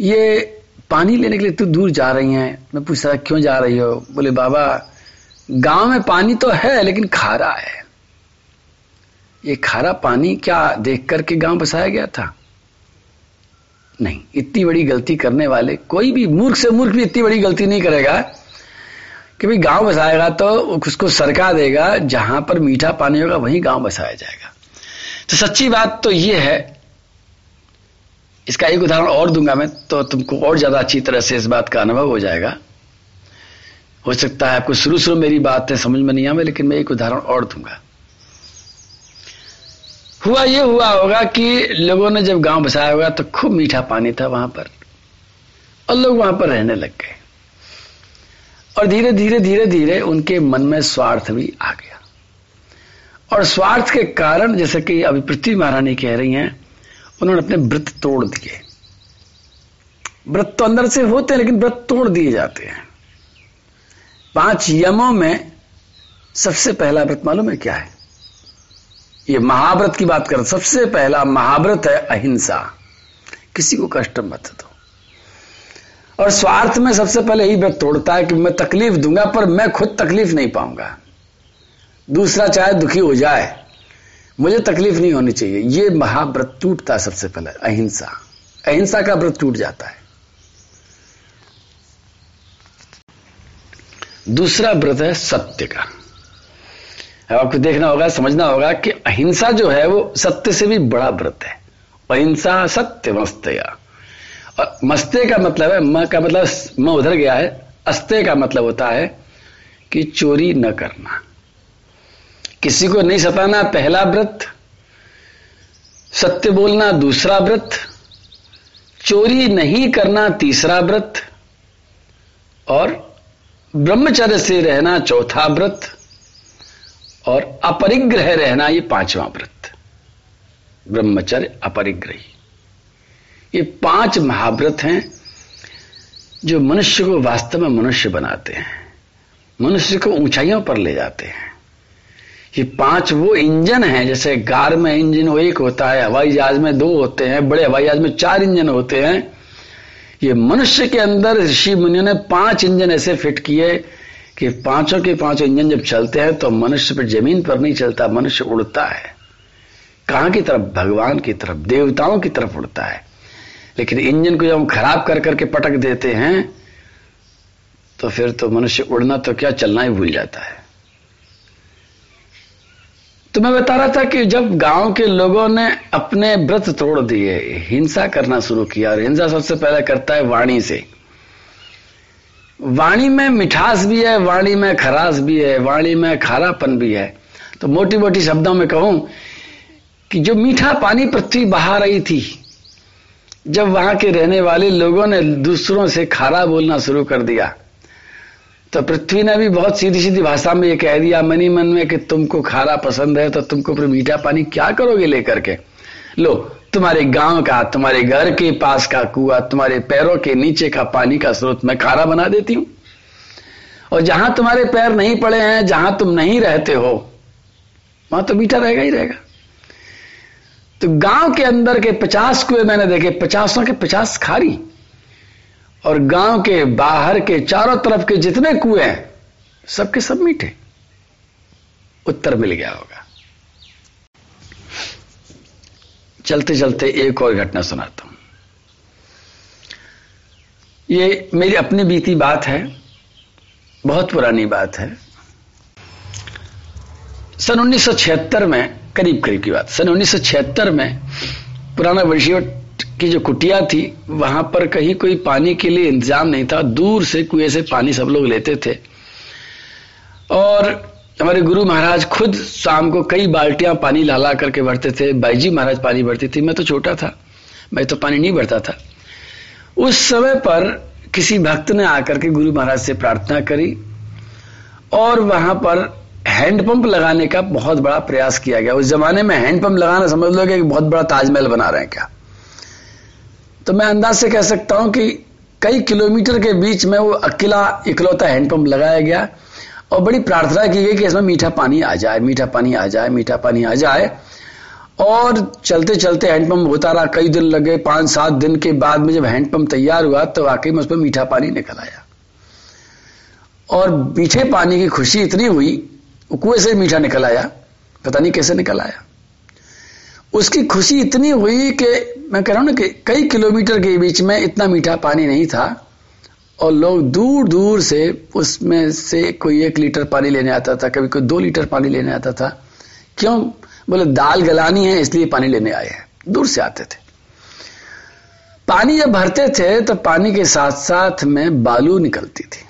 ये पानी लेने के लिए तू दूर जा रही है। मैं पूछ रहा, क्यों जा रही हो? बोले, बाबा, गाँव में पानी तो है, लेकिन खारा है। ये खारा पानी क्या देख करके गाँव बसाया गया था? नहीं, इतनी बड़ी गलती करने वाले, कोई भी मूर्ख से मूर्ख भी इतनी बड़ी गलती नहीं करेगा कि भाई गाँव बसाएगा तो उसको सरका देगा, जहाँ पर मीठा पानी होगा, वहीं गाँव बसाया जाएगा। तो सच्ची बात तो ये है इसका एक उदाहरण और दूँगा मैं तो तुमको और ज़्यादा अच्छी तरह से इस बात का अनुभव हो जाएगा। हो सकता है आपको शुरू शुरू मेरी बात है समझ में नहीं आवे लेकिन मैं एक उदाहरण और दूँगा। हुआ ये हुआ होगा कि लोगों ने जब गाँव बसाया होगा तो खूब मीठा पानी था वहाँ पर, और लोग वहाँ पर रहने लग गए। और धीरे धीरे धीरे धीरे उनके मन में स्वार्थ भी आ गया। और स्वार्थ के कारण, जैसे कि अभी पृथ्वी महारानी कह रही हैं उन्होंने अपने व्रत तोड़ दिए। व्रत तो अंदर से होते हैं, लेकिन व्रत तोड़ दिए जाते हैं। पाँच यमों में सबसे पहला व्रत मालूम है क्या है? ये महाव्रत की बात कर, सबसे पहला महाव्रत है अहिंसा। किसी को कष्ट मत दो। और स्वार्थ में सबसे पहले यही व्रत तोड़ता है कि मैं तकलीफ़ दूँगा, पर मैं खुद तकलीफ़ नहीं पाऊँगा। दूसरा चाहे दुखी हो जाए मुझे तकलीफ़ नहीं होनी चाहिए। ये महाव्रत टूटता है सबसे पहले, अहिंसा। अहिंसा का व्रत टूट जाता है। दूसरा व्रत है सत्य का। अब आपको देखना होगा, समझना होगा कि अहिंसा जो है, वो सत्य से भी बड़ा व्रत है। अहिंसा सत्य मस्तया। और मस्ते का मतलब है, म का मतलब म उधर गया है, अस्ते का मतलब होता है कि चोरी न करना। किसी को नहीं सताना पहला व्रत, सत्य बोलना दूसरा व्रत, चोरी नहीं करना तीसरा व्रत, और ब्रह्मचर्य से रहना चौथा व्रत, और अपरिग्रह रहना ये पांचवा व्रत। ब्रह्मचर्य अपरिग्रही। ये पाँच महाव्रत हैं जो मनुष्य को वास्तव में मनुष्य बनाते हैं। मनुष्य को ऊंचाइयों पर ले जाते हैं। ये पाँच वो इंजन हैं, जैसे कार में इंजन वो एक होता है, हवाई जहाज़ में दो होते हैं, बड़े हवाई जहाज़ में चार इंजन होते हैं। ये मनुष्य के अंदर ऋषि मुनियों ने पाँच इंजन ऐसे फिट किए कि पाँचों के पाँचों इंजन जब चलते हैं तो मनुष्य पर ज़मीन पर नहीं चलता, मनुष्य उड़ता है। कहाँ की तरफ़? भगवान की तरफ़, देवताओं की तरफ़ उड़ता है। लेकिन इंजन को जब हम खराब कर करके पटक देते हैं तो फिर तो मनुष्य उड़ना तो क्या, चलना ही भूल जाता है। तो मैं बता रहा था कि जब गाँव के लोगों ने अपने व्रत तोड़ दिए, हिंसा करना शुरू किया, और हिंसा सबसे पहले करता है वाणी से। वाणी में मिठास भी है, वाणी में खरास भी है, वाणी में खारापन भी है। तो मोटी मोटी शब्दों में कहूँ कि जो मीठा पानी पृथ्वी बहा रही थी, जब वहाँ के रहने वाले लोगों ने दूसरों से खारा बोलना शुरू कर दिया तो पृथ्वी ने भी बहुत सीधी सीधी भाषा में ये कह दिया, मनी मन में कि तुमको खारा पसंद है तो तुमको फिर मीठा पानी क्या करोगे लेकर के? लो, तुम्हारे गाँव का, तुम्हारे घर के पास का कुआ, तुम्हारे पैरों के नीचे का पानी का स्रोत मैं खारा बना देती हूँ। और जहाँ तुम्हारे पैर नहीं पड़े हैं, जहाँ तुम नहीं रहते हो, वहाँ तो मीठा रहेगा ही रहेगा। तो गाँव के अंदर के पचास कुएँ मैंने देखे, पचासों के पचास खारी। और गाँव के बाहर के चारों तरफ़ के जितने कुएँ हैं, सबके सब मीठे। उत्तर मिल गया होगा। चलते चलते एक और घटना सुनाता हूँ। ये मेरी अपनी बीती बात है, बहुत पुरानी बात है। सन 1976 में करीब करीब की बात, सन 1976 में पुराना वर्षीय की जो कुटिया थी, वहाँ पर कहीं कोई पानी के लिए इंतज़ाम नहीं था। दूर से कुएँ से पानी सब लोग लेते थे। और हमारे गुरु महाराज खुद शाम को कई बाल्टियाँ पानी ला ला करके भरते थे। बाईजी महाराज पानी भरती थी। मैं तो छोटा था। मैं तो पानी नहीं भरता था। उस समय पर किसी भक्त ने आकर के गुरु महाराज से प्रार्थना करी और वहाँ पर हैंडपंप लगाने का बहुत बड़ा प्रयास किया गया। उस जमाने में हैंडपंप लगाना समझ लो कि बहुत बड़ा ताजमहल बना रहे हैं क्या। तो मैं अंदाज से कह सकता हूँ कि कई किलोमीटर के बीच में वो अकेला, इकलौता हैंडपंप लगाया गया और बड़ी प्रार्थना की गई कि इसमें मीठा पानी आ जाए, मीठा पानी आ जाए, मीठा पानी आ जाए। और चलते चलते हैंडपंप होता रहा कई दिन लगे, पाँच सात दिन के बाद में जब हैंडपंप तैयार हुआ तो वाकई में उसमें मीठा पानी निकल आया। और मीठे पानी की खुशी इतनी हुई कुएँ से मीठा निकल आया, पता नहीं कैसे निकल आया। उसकी खुशी इतनी हुई कि मैं कह रहा हूँ ना कि कई किलोमीटर के बीच में इतना मीठा पानी नहीं था और लोग दूर दूर से उसमें से कोई एक लीटर पानी लेने आता था, कभी कोई दो लीटर पानी लेने आता था। क्यों? बोले, दाल गलानी है, इसलिए पानी लेने आए हैं। दूर से आते थे। पानी जब भरते थे तो पानी के साथ साथ में बालू निकलती थी।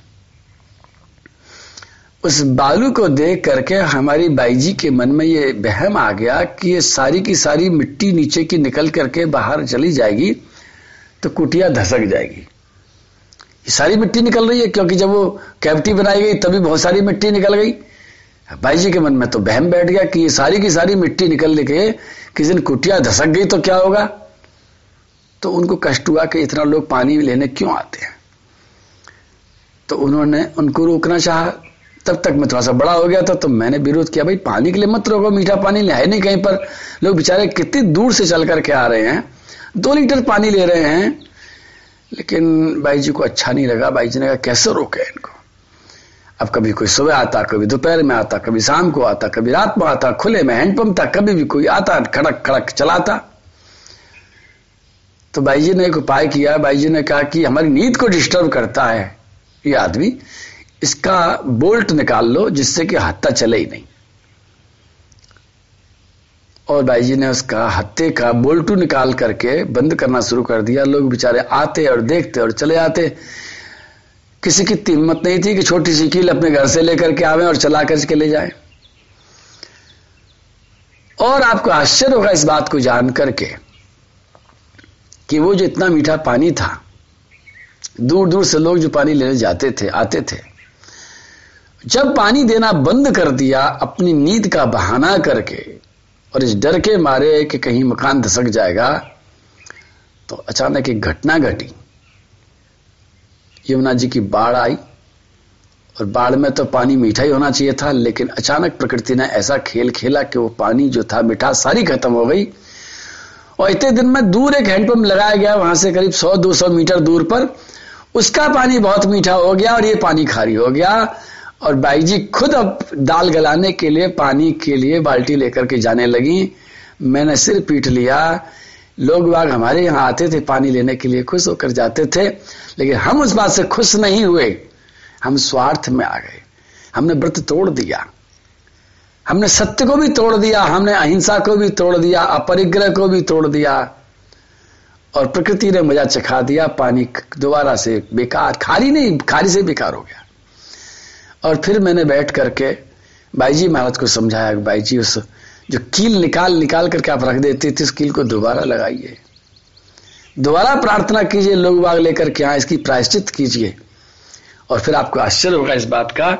उस बालू को देख करके हमारी बाई जी के मन में ये बहम आ गया कि ये सारी की सारी मिट्टी नीचे की निकल करके बाहर चली जाएगी तो कुटिया धसक जाएगी। ये सारी मिट्टी निकल रही है, क्योंकि जब वो कैविटी बनाई गई, तभी बहुत सारी मिट्टी निकल गई। भाई जी के मन में तो बहम बैठ गया कि ये सारी की सारी मिट्टी निकल के किसी दिन कुटिया धसक गई तो क्या होगा? तो उनको कष्ट हुआ कि इतना लोग पानी लेने क्यों आते हैं? तो उन्होंने उनको रोकना चाहा। तब तक मैं थोड़ा सा बड़ा हो गया था तो मैंने विरोध किया, भाई, पानी के लिए मत रोको, मीठा पानी है नहीं कहीं पर। लोग बेचारे कितनी दूर से चल करके आ रहे हैं। दो लीटर पानी ले रहे हैं, लेकिन भाई जी को अच्छा नहीं लगा। भाई जी ने कहा, कैसे रोके इनको? अब कभी कोई सुबह आता, कभी दोपहर में आता, कभी शाम को आता, कभी रात में आता, खुले में हैंडपंप था, कभी भी कोई आता, खड़क खड़क चलाता। तो भाई जी ने एक उपाय किया। भाई जी ने कहा कि, हमारी नींद को डिस्टर्ब करता है ये आदमी। इसका बोल्ट निकाल लो जिससे कि हत्ता चले ही नहीं। और भाई जी ने उसका हत्ते का बोल्टू निकाल करके बंद करना शुरू कर दिया। लोग बेचारे आते और देखते और चले आते। किसी की हिम्मत नहीं थी कि छोटी सी कील अपने घर से लेकर के आवे और चला करके ले जाए। और आपको आश्चर्य होगा इस बात को जान करके कि वो जो इतना मीठा पानी था दूर दूर से लोग जो पानी लेने जाते थे, आते थे जब पानी देना बंद कर दिया अपनी नींद का बहाना करके और इस डर के मारे कि कहीं मकान धसक जाएगा तो अचानक एक घटना घटी। यमुना जी की बाढ़ आई और बाढ़ में तो पानी मीठा ही होना चाहिए था, लेकिन अचानक प्रकृति ने ऐसा खेल खेला कि वो पानी जो था, मिठास सारी खत्म हो गई। और इतने दिन में दूर एक हैंडपंप लगाया गया, वहाँ से करीब 100-200 मीटर दूर पर, उसका पानी बहुत मीठा हो गया और ये पानी खारी हो गया। और बाई जी खुद अब दाल गलाने के लिए, पानी के लिए बाल्टी लेकर के जाने लगी। मैंने सिर पीट लिया। लोग बाग हमारे यहाँ आते थे, पानी लेने के लिए खुश होकर जाते थे, लेकिन हम उस बात से खुश नहीं हुए। हम स्वार्थ में आ गए। हमने व्रत तोड़ दिया। हमने सत्य को भी तोड़ दिया, हमने अहिंसा को भी तोड़ दिया, अपरिग्रह को भी तोड़ दिया, और प्रकृति ने मज़ा चखा दिया। पानी दोबारा से बेकार, खाली नहीं, खाली से बेकार हो गया। और फिर मैंने बैठ करके भाई जी महाराज को समझाया भाई जी उस जो कील निकाल निकाल करके आप रख देते थे उस कील को दोबारा लगाइए। दोबारा प्रार्थना कीजिए, लोग बाग लेकर के यहाँ इसकी प्रायश्चित कीजिए। और फिर आपको आश्चर्य होगा इस बात का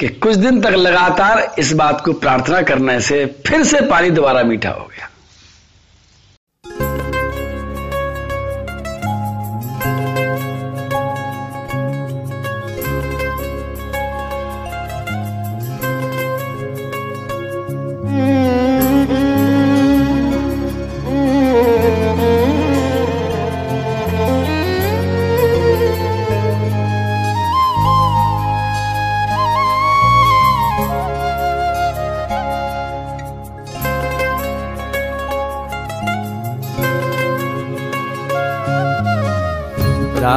कि कुछ दिन तक लगातार इस बात को प्रार्थना करने से फिर से पानी दोबारा मीठा हो गया।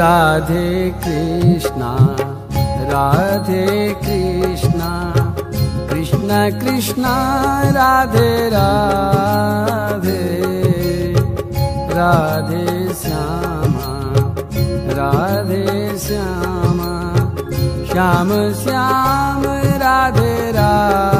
राधे कृष्णा राधे कृष्णा। कृष्ण कृष्ण राधे राधे। राधे श्यामा राधे श्यामा। श्याम श्याम राधे राधे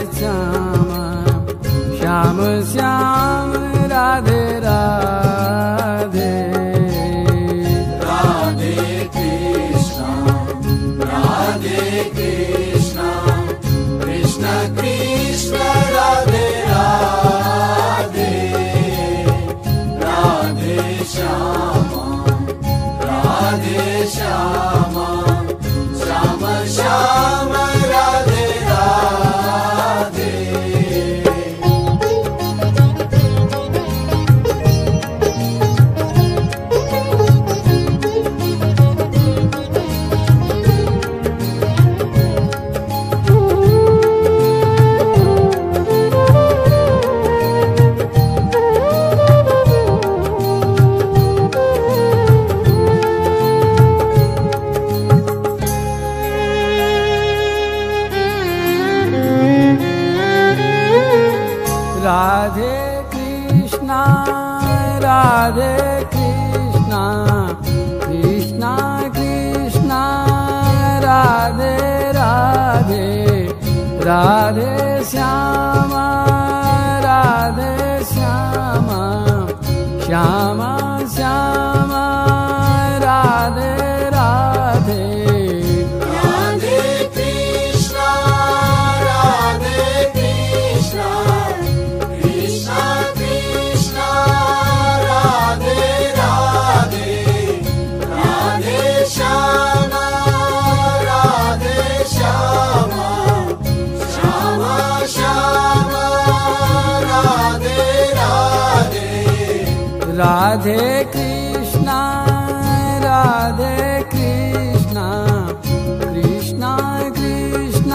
श्याम श्याम राधे राधे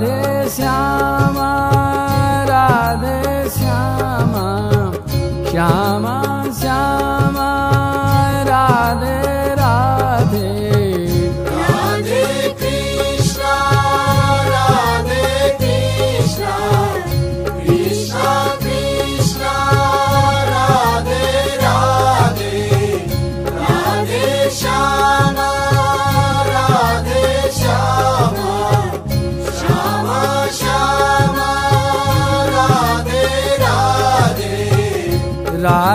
देश